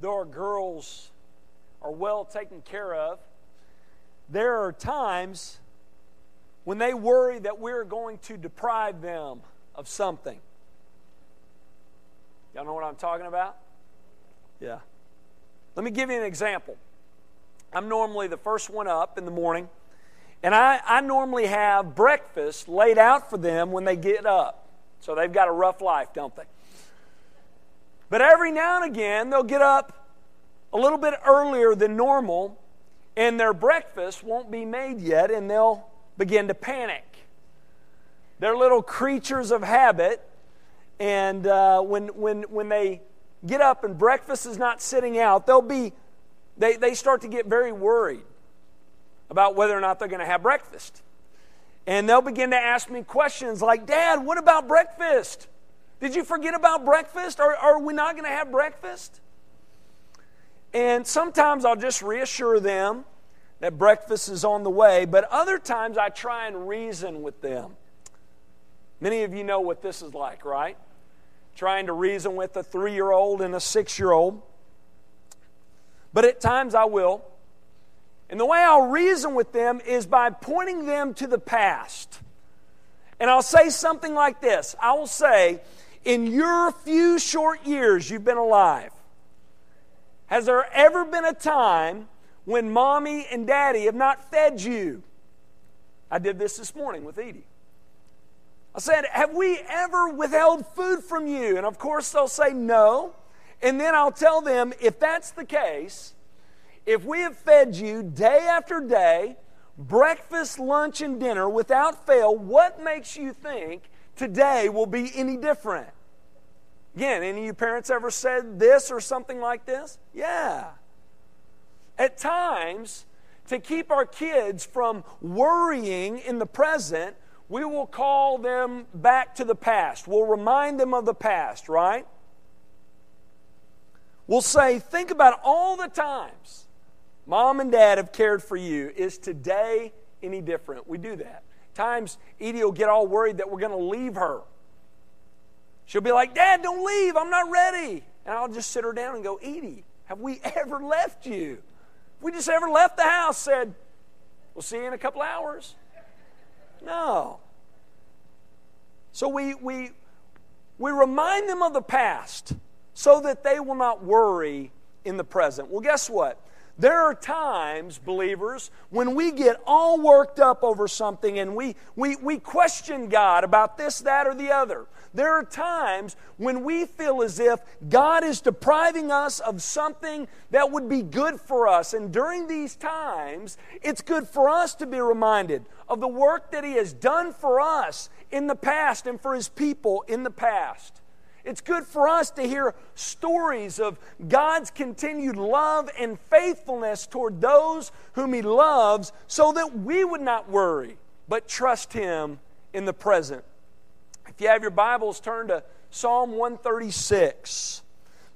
though our girls are well taken care of, there are times when they worry that we're going to deprive them of something. Y'all know what I'm talking about? Yeah. Let me give you an example. I'm normally the first one up in the morning, and I, I normally have breakfast laid out for them when they get up. So they've got a rough life, don't they? But every now and again, they'll get up a little bit earlier than normal, and their breakfast won't be made yet, and they'll begin to panic. They're little creatures of habit, and uh, when, when, when they get up and breakfast is not sitting out, they'll be, they, they start to get very worried about whether or not they're going to have breakfast. And they'll begin to ask me questions like, Dad, what about breakfast? Did you forget about breakfast? Are, are we not going to have breakfast? And sometimes I'll just reassure them that breakfast is on the way, but other times I try and reason with them. Many of you know what this is like, right? Trying to reason with a three year old and a six year old. But at times I will. And the way I'll reason with them is by pointing them to the past. And I'll say something like this I will say, In your few short years you've been alive, has there ever been a time when mommy and daddy have not fed you? I did this this morning with Edie. I said, Have we ever withheld food from you? And of course, they'll say no. And then I'll tell them, if that's the case, if we have fed you day after day, breakfast, lunch, and dinner without fail, what makes you think today will be any different? Again, any of you parents ever said this or something like this? Yeah. At times, to keep our kids from worrying in the present, we will call them back to the past. We'll remind them of the past, right? We'll say, think about all the times mom and dad have cared for you. Is today any different? We do that. Times Edie will get all worried that we're going to leave her. She'll be like, Dad, don't leave. I'm not ready. And I'll just sit her down and go, Edie, have we ever left you? We just ever left the house, said, We'll see you in a couple hours. No. So we, we, we remind them of the past so that they will not worry in the present. Well, guess what? There are times, believers, when we get all worked up over something and we, we, we question God about this, that, or the other. There are times when we feel as if God is depriving us of something that would be good for us. And during these times, it's good for us to be reminded of the work that He has done for us in the past and for His people in the past. It's good for us to hear stories of God's continued love and faithfulness toward those whom He loves so that we would not worry, but trust Him in the present. If you have your Bibles, turn to Psalm 136.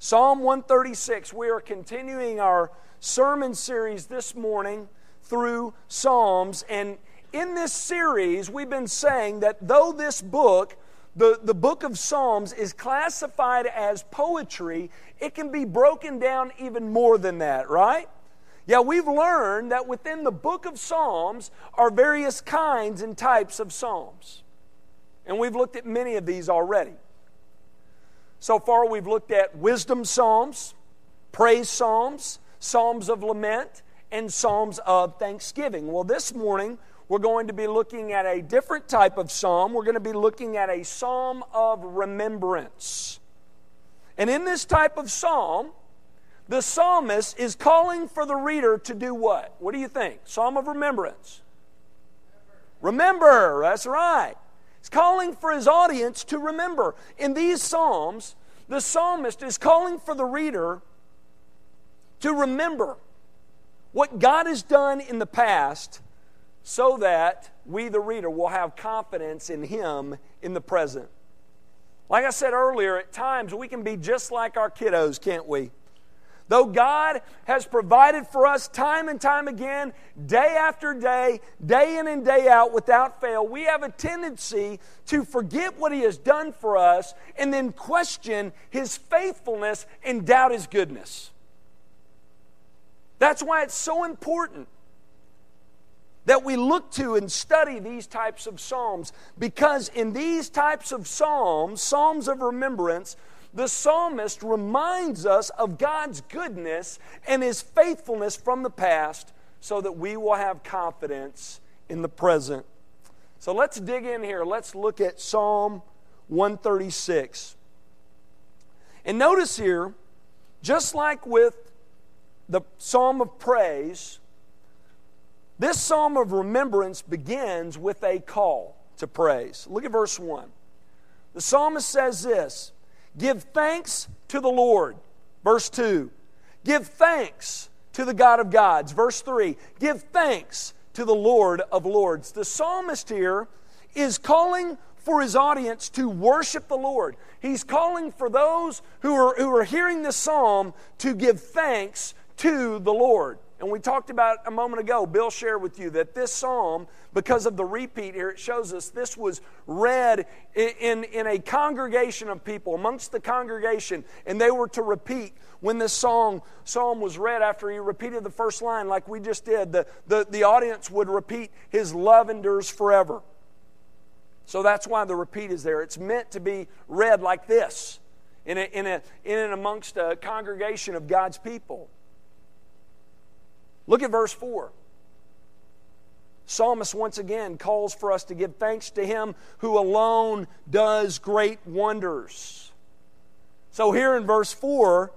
Psalm 136, we are continuing our sermon series this morning through Psalms. And in this series, we've been saying that though this book the, the book of Psalms is classified as poetry, it can be broken down even more than that, right? Yeah, we've learned that within the book of Psalms are various kinds and types of Psalms. And we've looked at many of these already. So far, we've looked at wisdom Psalms, praise Psalms, Psalms of lament, and Psalms of thanksgiving. Well, this morning, we're going to be looking at a different type of psalm. We're going to be looking at a psalm of remembrance. And in this type of psalm, the psalmist is calling for the reader to do what? What do you think? Psalm of remembrance. Remember, remember that's right. Calling for his audience to remember. In these psalms, the psalmist is calling for the reader to remember what God has done in the past so that we, the reader, will have confidence in Him in the present. Like I said earlier, at times we can be just like our kiddos, can't we? Though God has provided for us time and time again, day after day, day in and day out, without fail, we have a tendency to forget what He has done for us and then question His faithfulness and doubt His goodness. That's why it's so important that we look to and study these types of Psalms because in these types of Psalms, Psalms of remembrance, the psalmist reminds us of God's goodness and his faithfulness from the past so that we will have confidence in the present. So let's dig in here. Let's look at Psalm 136. And notice here, just like with the Psalm of Praise, this psalm of remembrance begins with a call to praise. Look at verse 1. The psalmist says this Give thanks to the Lord. Verse 2. Give thanks to the God of gods. Verse 3. Give thanks to the Lord of lords. The psalmist here is calling for his audience to worship the Lord. He's calling for those who are, who are hearing this psalm to give thanks to the Lord. And we talked about a moment ago, Bill shared with you that this psalm, because of the repeat here, it shows us this was read in, in, a congregation of people, amongst the congregation, and they were to repeat when this song, psalm was read after he repeated the first line, like we just did. The, the, the audience would repeat, His love endures forever. So that's why the repeat is there. It's meant to be read like this in, a, in, a, in and amongst a congregation of God's people. Look at verse 4. Psalmist once again calls for us to give thanks to him who alone does great wonders. So, here in verse 4,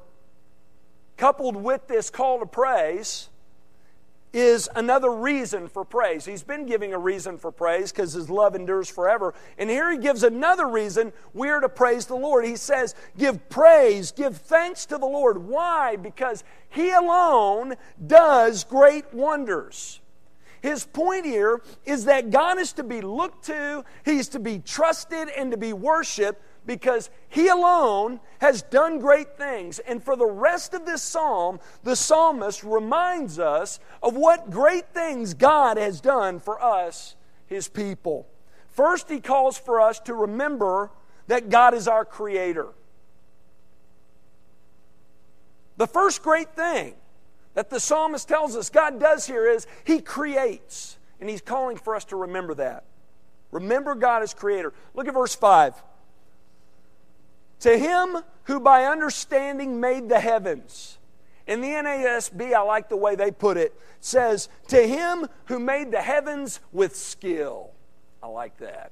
coupled with this call to praise, is another reason for praise. He's been giving a reason for praise because his love endures forever. And here he gives another reason we're to praise the Lord. He says, Give praise, give thanks to the Lord. Why? Because he alone does great wonders. His point here is that God is to be looked to, He's to be trusted and to be worshiped because he alone has done great things. And for the rest of this psalm, the psalmist reminds us of what great things God has done for us, his people. First, he calls for us to remember that God is our creator. The first great thing that the psalmist tells us God does here is he creates. And he's calling for us to remember that. Remember God as creator. Look at verse 5. To him who by understanding made the heavens. In the NASB, I like the way they put it, says, To him who made the heavens with skill. I like that.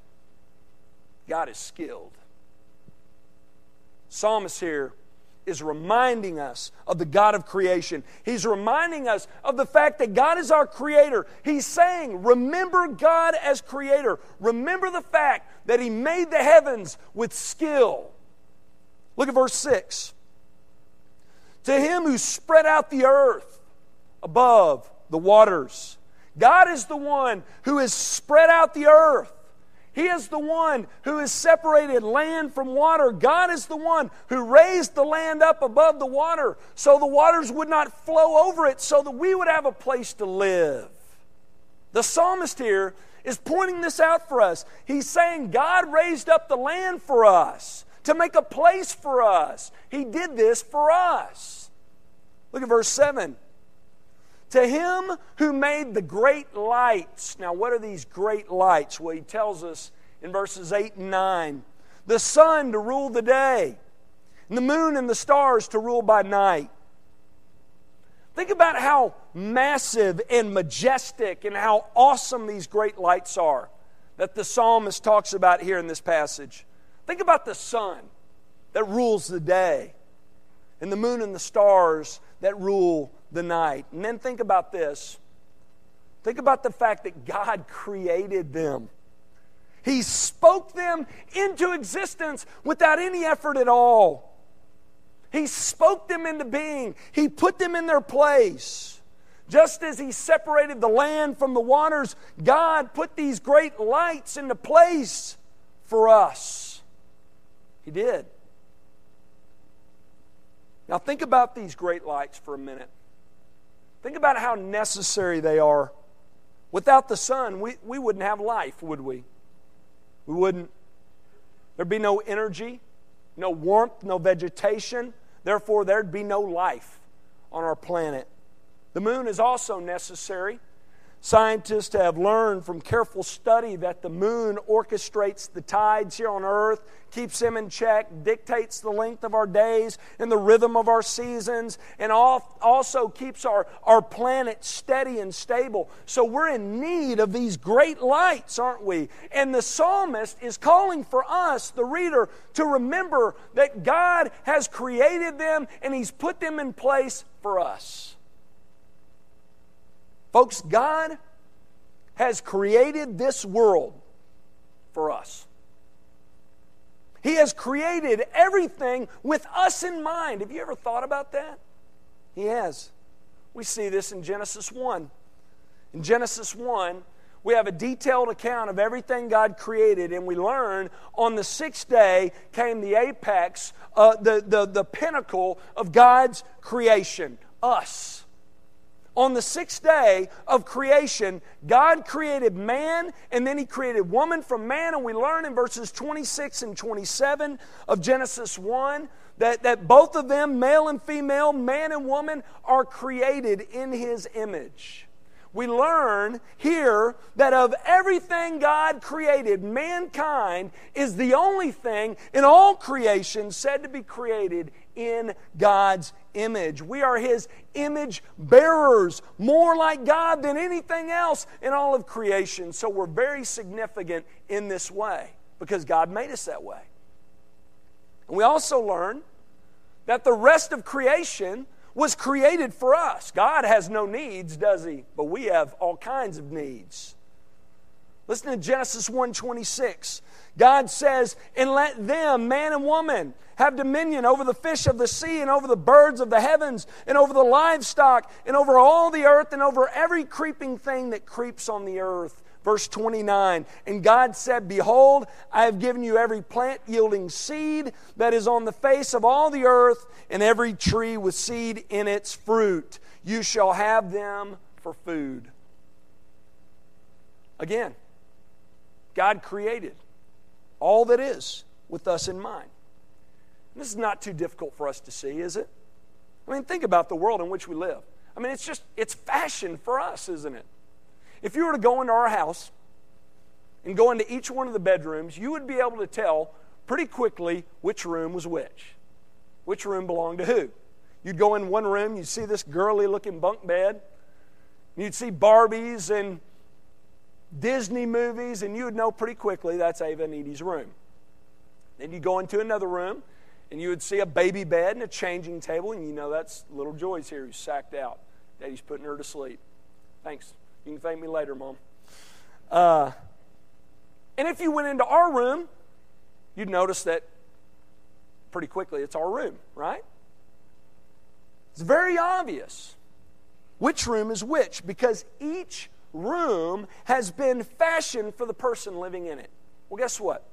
God is skilled. Psalmist here is reminding us of the God of creation. He's reminding us of the fact that God is our creator. He's saying, Remember God as creator. Remember the fact that He made the heavens with skill. Look at verse 6. To him who spread out the earth above the waters. God is the one who has spread out the earth. He is the one who has separated land from water. God is the one who raised the land up above the water so the waters would not flow over it, so that we would have a place to live. The psalmist here is pointing this out for us. He's saying God raised up the land for us to make a place for us. He did this for us. Look at verse 7. To him who made the great lights. Now, what are these great lights? Well, he tells us in verses 8 and 9 the sun to rule the day, and the moon and the stars to rule by night. Think about how massive and majestic and how awesome these great lights are that the psalmist talks about here in this passage. Think about the sun that rules the day, and the moon and the stars that rule the night. And then think about this. Think about the fact that God created them. He spoke them into existence without any effort at all. He spoke them into being, He put them in their place. Just as He separated the land from the waters, God put these great lights into place for us. He did. Now, think about these great lights for a minute. Think about how necessary they are. Without the sun, we, we wouldn't have life, would we? We wouldn't. There'd be no energy, no warmth, no vegetation. Therefore, there'd be no life on our planet. The moon is also necessary. Scientists have learned from careful study that the moon orchestrates the tides here on earth, keeps them in check, dictates the length of our days and the rhythm of our seasons, and also keeps our, our planet steady and stable. So we're in need of these great lights, aren't we? And the psalmist is calling for us, the reader, to remember that God has created them and He's put them in place for us. Folks, God has created this world for us. He has created everything with us in mind. Have you ever thought about that? He has. We see this in Genesis 1. In Genesis 1, we have a detailed account of everything God created, and we learn on the sixth day came the apex, uh, the, the, the pinnacle of God's creation, us on the sixth day of creation, God created man and then He created woman from man. And we learn in verses 26 and 27 of Genesis 1 that, that both of them, male and female, man and woman, are created in His image. We learn here that of everything God created, mankind is the only thing in all creation said to be created in God's image. We are His image bearers, more like God than anything else in all of creation. So we're very significant in this way because God made us that way. And we also learn that the rest of creation was created for us. God has no needs, does he? But we have all kinds of needs. Listen to Genesis 1:26. God says, "And let them, man and woman, have dominion over the fish of the sea and over the birds of the heavens and over the livestock and over all the earth and over every creeping thing that creeps on the earth." Verse 29 And God said, Behold, I have given you every plant yielding seed that is on the face of all the earth, and every tree with seed in its fruit. You shall have them for food. Again, God created all that is with us in mind. This is not too difficult for us to see, is it? I mean, think about the world in which we live. I mean, it's just, it's fashion for us, isn't it? If you were to go into our house and go into each one of the bedrooms, you would be able to tell pretty quickly which room was which, which room belonged to who. You'd go in one room, you'd see this girly looking bunk bed, you'd see Barbies and Disney movies, and you would know pretty quickly that's Ava and Edie's room. Then you go into another room, and you would see a baby bed and a changing table, and you know that's little Joy's here who's sacked out. Daddy's putting her to sleep. Thanks. You can thank me later, Mom. Uh, and if you went into our room, you'd notice that pretty quickly it's our room, right? It's very obvious which room is which because each room has been fashioned for the person living in it. Well, guess what?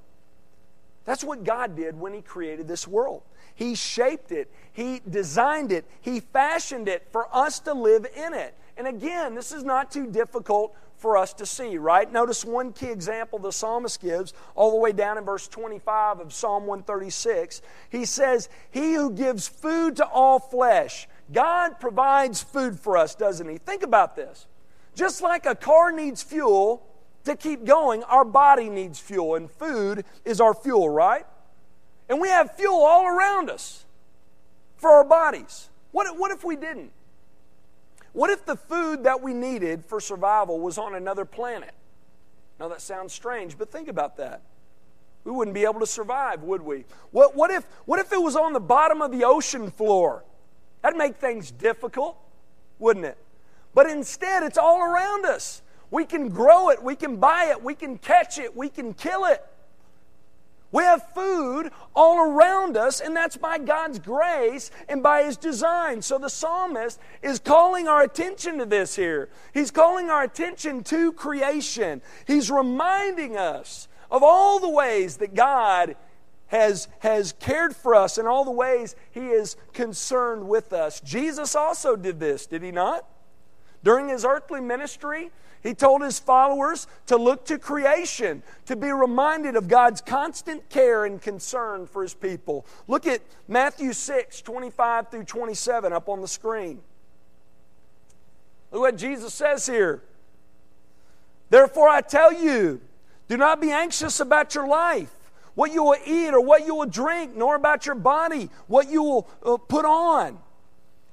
That's what God did when He created this world. He shaped it, He designed it, He fashioned it for us to live in it. And again, this is not too difficult for us to see, right? Notice one key example the psalmist gives all the way down in verse 25 of Psalm 136. He says, He who gives food to all flesh. God provides food for us, doesn't He? Think about this. Just like a car needs fuel to keep going, our body needs fuel, and food is our fuel, right? And we have fuel all around us for our bodies. What, what if we didn't? What if the food that we needed for survival was on another planet? Now, that sounds strange, but think about that. We wouldn't be able to survive, would we? What, what, if, what if it was on the bottom of the ocean floor? That'd make things difficult, wouldn't it? But instead, it's all around us. We can grow it, we can buy it, we can catch it, we can kill it. We have food all around us, and that's by God's grace and by His design. So the psalmist is calling our attention to this here. He's calling our attention to creation. He's reminding us of all the ways that God has, has cared for us and all the ways He is concerned with us. Jesus also did this, did He not? During His earthly ministry, he told his followers to look to creation, to be reminded of God's constant care and concern for his people. Look at Matthew 6, 25 through 27 up on the screen. Look what Jesus says here. Therefore, I tell you, do not be anxious about your life, what you will eat or what you will drink, nor about your body, what you will uh, put on.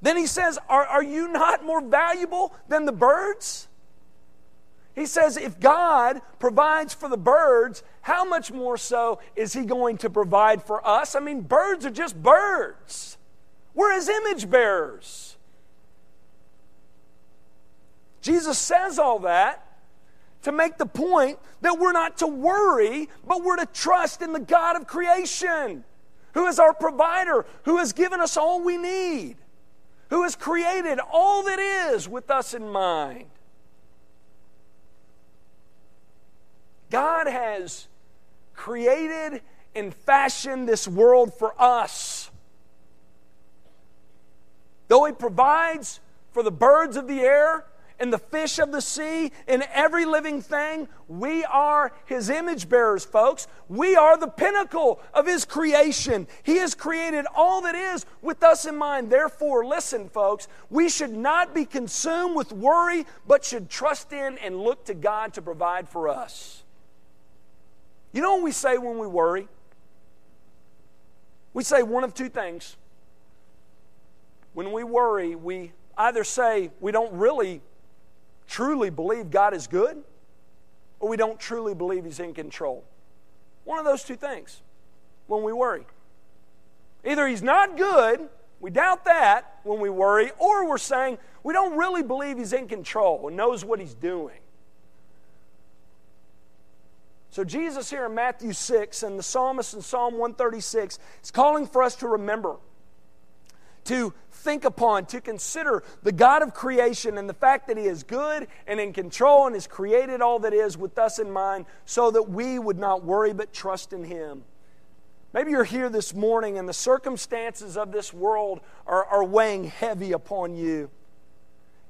Then he says, are, are you not more valuable than the birds? He says, if God provides for the birds, how much more so is he going to provide for us? I mean, birds are just birds. We're his image bearers. Jesus says all that to make the point that we're not to worry, but we're to trust in the God of creation, who is our provider, who has given us all we need who has created all that is with us in mind. God has created and fashioned this world for us. Though He provides for the birds of the air, and the fish of the sea and every living thing. We are His image bearers, folks. We are the pinnacle of His creation. He has created all that is with us in mind. Therefore, listen, folks, we should not be consumed with worry, but should trust in and look to God to provide for us. You know what we say when we worry? We say one of two things. When we worry, we either say we don't really truly believe God is good or we don't truly believe He's in control. One of those two things when we worry. Either He's not good, we doubt that when we worry, or we're saying we don't really believe He's in control and knows what He's doing. So, Jesus here in Matthew 6 and the psalmist in Psalm 136 is calling for us to remember to think upon, to consider the God of creation and the fact that He is good and in control and has created all that is with us in mind so that we would not worry but trust in Him. Maybe you're here this morning and the circumstances of this world are, are weighing heavy upon you.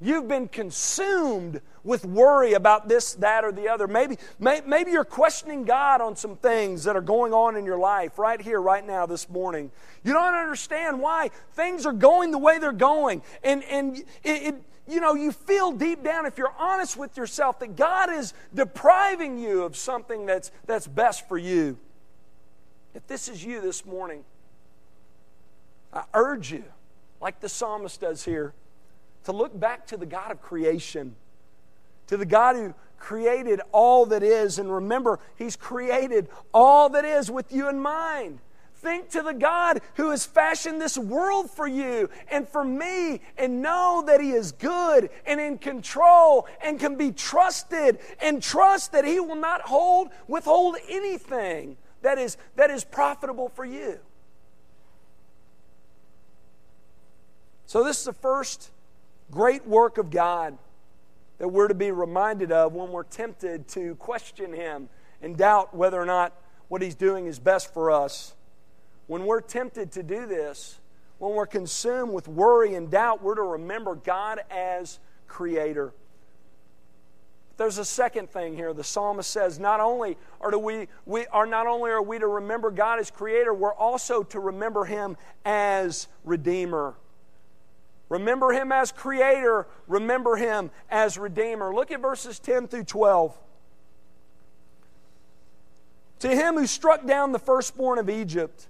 You've been consumed with worry about this, that, or the other. Maybe, may, maybe you're questioning God on some things that are going on in your life right here, right now, this morning. You don't understand why things are going the way they're going. And, and it, it you know, you feel deep down, if you're honest with yourself, that God is depriving you of something that's, that's best for you. If this is you this morning, I urge you, like the psalmist does here, to look back to the God of creation, to the God who created all that is. And remember, He's created all that is with you in mind. Think to the God who has fashioned this world for you and for me, and know that He is good and in control and can be trusted, and trust that He will not hold, withhold anything that is, that is profitable for you. So, this is the first great work of God that we're to be reminded of when we're tempted to question Him and doubt whether or not what He's doing is best for us. When we're tempted to do this, when we're consumed with worry and doubt, we're to remember God as Creator. There's a second thing here. The psalmist says, not only are we, we are not only are we to remember God as Creator, we're also to remember Him as Redeemer. Remember him as creator, remember him as redeemer. Look at verses 10 through 12. To him who struck down the firstborn of Egypt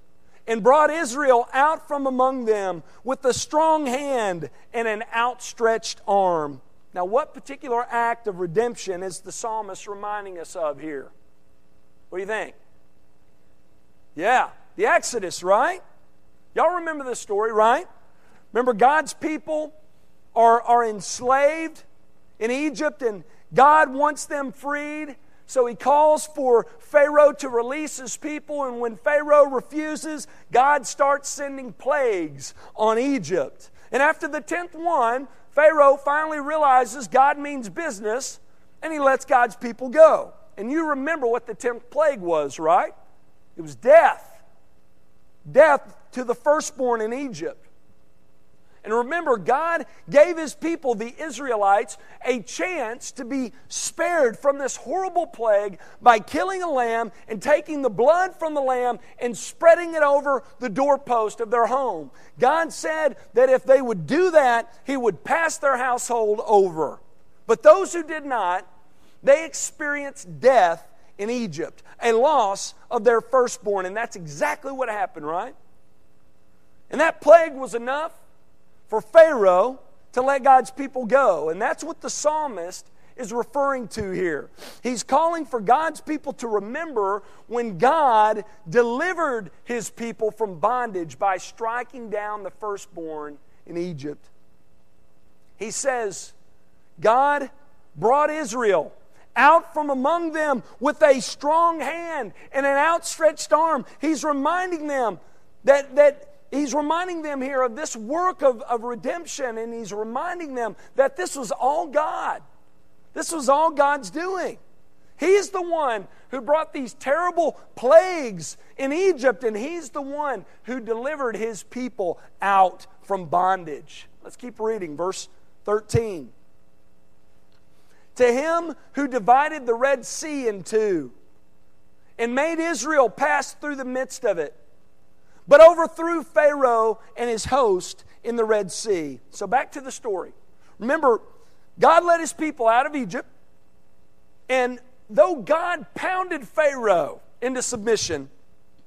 and brought Israel out from among them with a strong hand and an outstretched arm. Now, what particular act of redemption is the psalmist reminding us of here? What do you think? Yeah, the Exodus, right? Y'all remember this story, right? Remember, God's people are, are enslaved in Egypt, and God wants them freed. So he calls for Pharaoh to release his people, and when Pharaoh refuses, God starts sending plagues on Egypt. And after the tenth one, Pharaoh finally realizes God means business and he lets God's people go. And you remember what the 10th plague was, right? It was death. Death to the firstborn in Egypt. And remember, God gave his people, the Israelites, a chance to be spared from this horrible plague by killing a lamb and taking the blood from the lamb and spreading it over the doorpost of their home. God said that if they would do that, he would pass their household over. But those who did not, they experienced death in Egypt, a loss of their firstborn. And that's exactly what happened, right? And that plague was enough for Pharaoh to let God's people go. And that's what the psalmist is referring to here. He's calling for God's people to remember when God delivered his people from bondage by striking down the firstborn in Egypt. He says, God brought Israel out from among them with a strong hand and an outstretched arm. He's reminding them that, that he's reminding them here of this work of, of redemption, and he's reminding them that this was all God. This was all God's doing. He's the one who brought these terrible plagues in Egypt, and He's the one who delivered His people out from bondage. Let's keep reading, verse 13. To Him who divided the Red Sea in two and made Israel pass through the midst of it but overthrew Pharaoh and his host in the Red Sea. So back to the story. Remember, God led his people out of Egypt, and though God pounded Pharaoh into submission,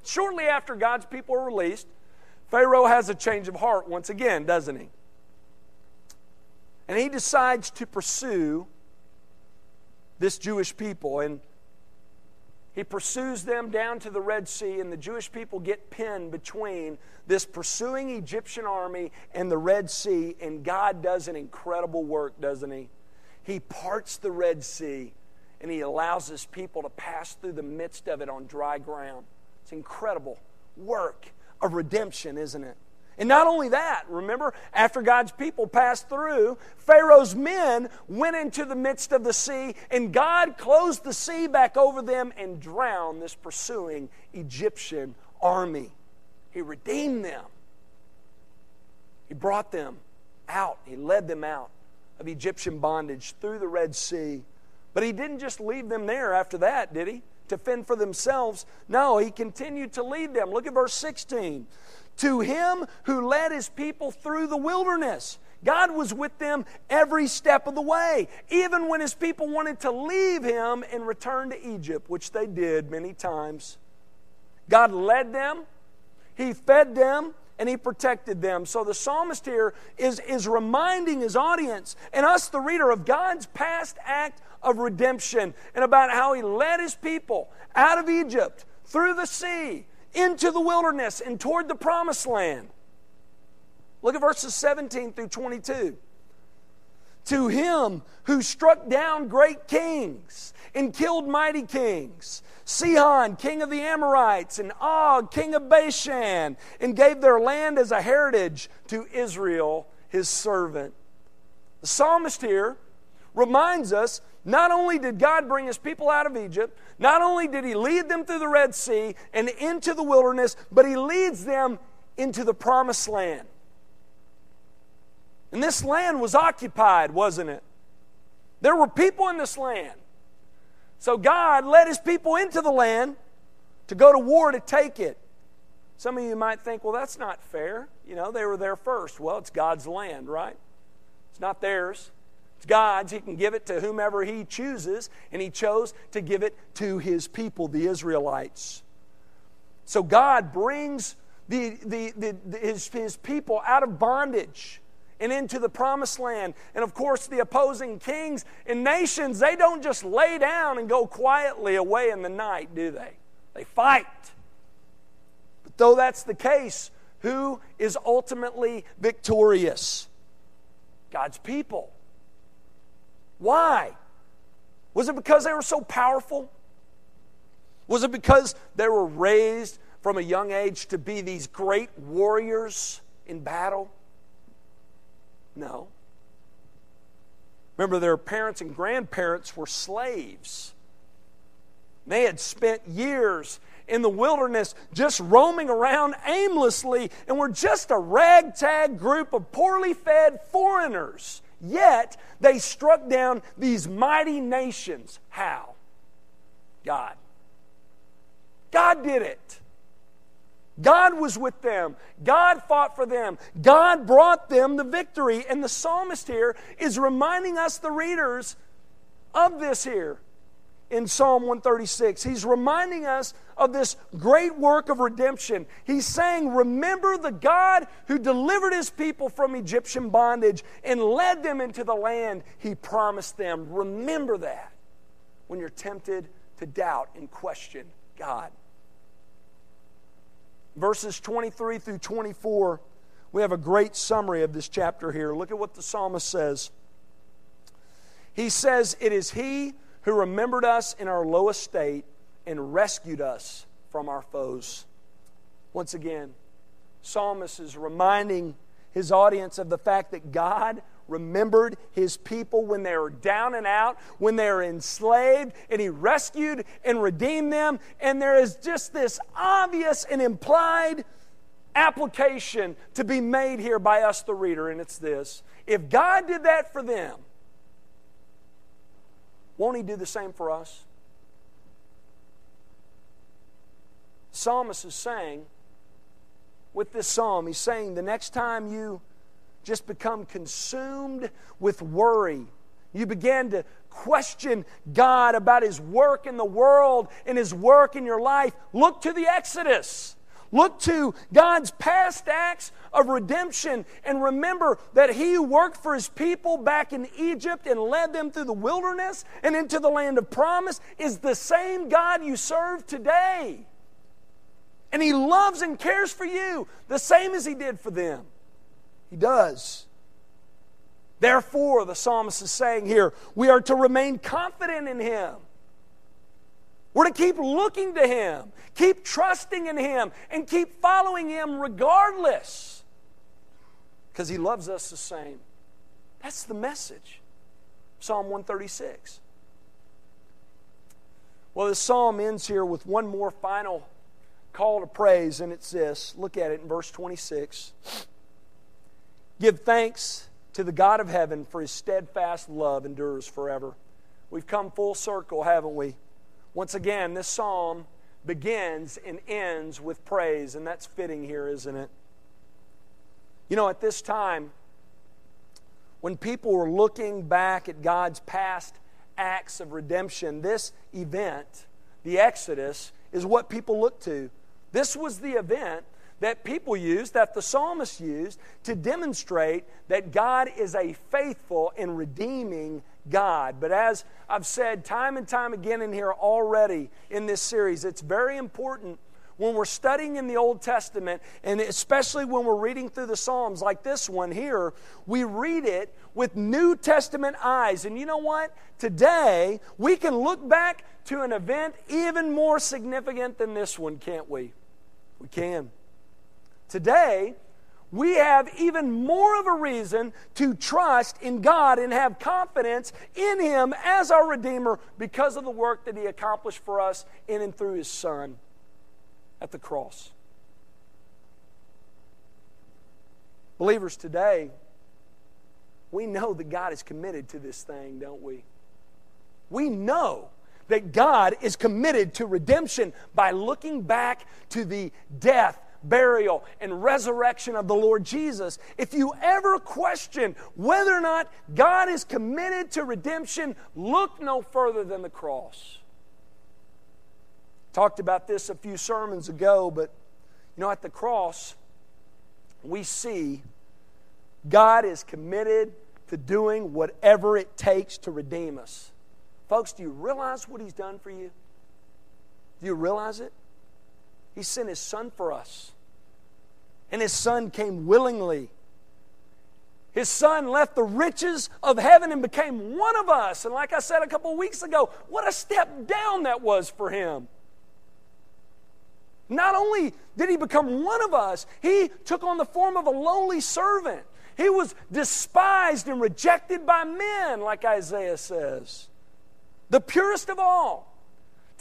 shortly after God's people are released, Pharaoh has a change of heart once again, doesn't he? And he decides to pursue this Jewish people. And he pursues them down to the Red Sea, and the Jewish people get pinned between this pursuing Egyptian army and the Red Sea. And God does an incredible work, doesn't He? He parts the Red Sea and He allows His people to pass through the midst of it on dry ground. It's incredible work of redemption, isn't it? And not only that, remember, after God's people passed through, Pharaoh's men went into the midst of the sea, and God closed the sea back over them and drowned this pursuing Egyptian army. He redeemed them, He brought them out, He led them out of Egyptian bondage through the Red Sea. But He didn't just leave them there after that, did He? To fend for themselves. No, He continued to lead them. Look at verse 16 to him who led his people through the wilderness. God was with them every step of the way, even when his people wanted to leave him and return to Egypt, which they did many times. God led them, he fed them, and he protected them. So the psalmist here is, is reminding his audience and us, the reader, of God's past act of redemption and about how he led his people out of Egypt through the sea into the wilderness and toward the promised land. Look at verses 17 through 22. To him who struck down great kings and killed mighty kings, Sihon, king of the Amorites, and Og, king of Bashan, and gave their land as a heritage to Israel, his servant. The psalmist here reminds us not only did God bring his people out of Egypt, not only did he lead them through the Red Sea and into the wilderness, but he leads them into the promised land. And this land was occupied, wasn't it? There were people in this land. So God led his people into the land to go to war to take it. Some of you might think, well, that's not fair. You know, they were there first. Well, it's God's land, right? It's not theirs. It's God's. He can give it to whomever He chooses, and He chose to give it to His people, the Israelites. So God brings the, the, the, his, his people out of bondage and into the promised land. And of course, the opposing kings and nations, they don't just lay down and go quietly away in the night, do they? They fight. But though that's the case, who is ultimately victorious? God's people. Why? Was it because they were so powerful? Was it because they were raised from a young age to be these great warriors in battle? No. Remember, their parents and grandparents were slaves. They had spent years in the wilderness just roaming around aimlessly and were just a ragtag group of poorly fed foreigners. Yet they struck down these mighty nations. How? God. God did it. God was with them. God fought for them. God brought them the victory. And the psalmist here is reminding us, the readers, of this here in Psalm 136. He's reminding us of this great work of redemption. He's saying, Remember the God who delivered his people from Egyptian bondage and led them into the land he promised them. Remember that when you're tempted to doubt and question God. Verses 23 through 24, we have a great summary of this chapter here. Look at what the psalmist says. He says, It is He who remembered us in our low estate and rescued us from our foes. Once again, psalmist is reminding his audience of the fact that God remembered his people when they were down and out, when they were enslaved, and he rescued and redeemed them. And there is just this obvious and implied application to be made here by us, the reader, and it's this if God did that for them, won't He do the same for us? Psalmist is saying, with this psalm, he's saying the next time you just become consumed with worry, you begin to question God about His work in the world and His work in your life, look to the Exodus. Look to God's past acts of redemption and remember that He worked for His people back in Egypt and led them through the wilderness and into the land of promise is the same God you serve today. And He loves and cares for you the same as He did for them. He does. Therefore, the psalmist is saying here, we are to remain confident in Him. We're to keep looking to Him, keep trusting in Him, and keep following Him regardless. Because He loves us the same. That's the message. Psalm 136. Well, the psalm ends here with one more final call to praise, and it's this. Look at it in verse 26. Give thanks to the God of heaven, for his steadfast love endures forever. We've come full circle, haven't we? Once again, this psalm begins and ends with praise, and that's fitting here, isn't it? You know, at this time, when people were looking back at God's past acts of redemption, this event, the Exodus, is what people look to. This was the event that people used, that the psalmist used, to demonstrate that God is a faithful and redeeming God. But as I've said time and time again in here already in this series, it's very important when we're studying in the Old Testament, and especially when we're reading through the Psalms like this one here, we read it with New Testament eyes. And you know what? Today, we can look back to an event even more significant than this one, can't we? We can. Today, we have even more of a reason to trust in God and have confidence in Him as our Redeemer because of the work that He accomplished for us in and through His Son at the cross. Believers, today, we know that God is committed to this thing, don't we? We know that God is committed to redemption by looking back to the death burial, and resurrection of the Lord Jesus, if you ever question whether or not God is committed to redemption, look no further than the cross. Talked about this a few sermons ago, but you know, at the cross, we see God is committed to doing whatever it takes to redeem us. Folks, do you realize what He's done for you? Do you realize it? He sent His Son for us. And His Son came willingly. His Son left the riches of heaven and became one of us. And like I said a couple weeks ago, what a step down that was for Him. Not only did He become one of us, He took on the form of a lowly servant. He was despised and rejected by men, like Isaiah says. The purest of all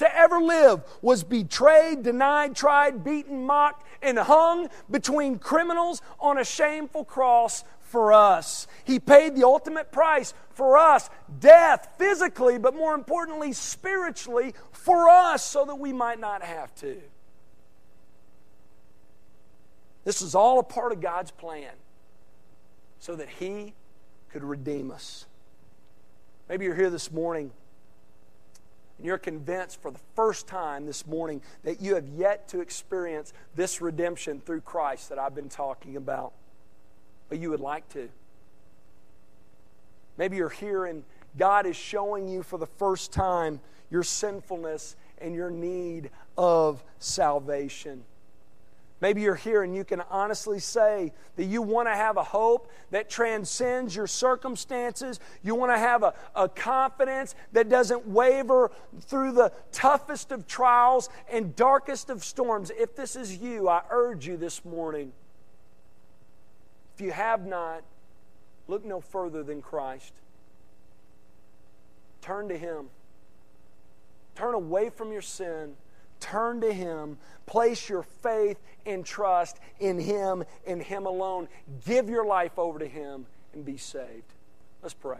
to ever live was betrayed, denied, tried, beaten, mocked, and hung between criminals on a shameful cross for us. He paid the ultimate price for us death physically, but more importantly, spiritually for us so that we might not have to. This is all a part of God's plan so that He could redeem us. Maybe you're here this morning and you're convinced for the first time this morning that you have yet to experience this redemption through Christ that I've been talking about, but you would like to. Maybe you're here and God is showing you for the first time your sinfulness and your need of salvation. Maybe you're here and you can honestly say that you want to have a hope that transcends your circumstances. You want to have a, a confidence that doesn't waver through the toughest of trials and darkest of storms. If this is you, I urge you this morning. If you have not, look no further than Christ. Turn to Him. Turn away from your sin Turn to Him. Place your faith and trust in Him and Him alone. Give your life over to Him and be saved. Let's pray.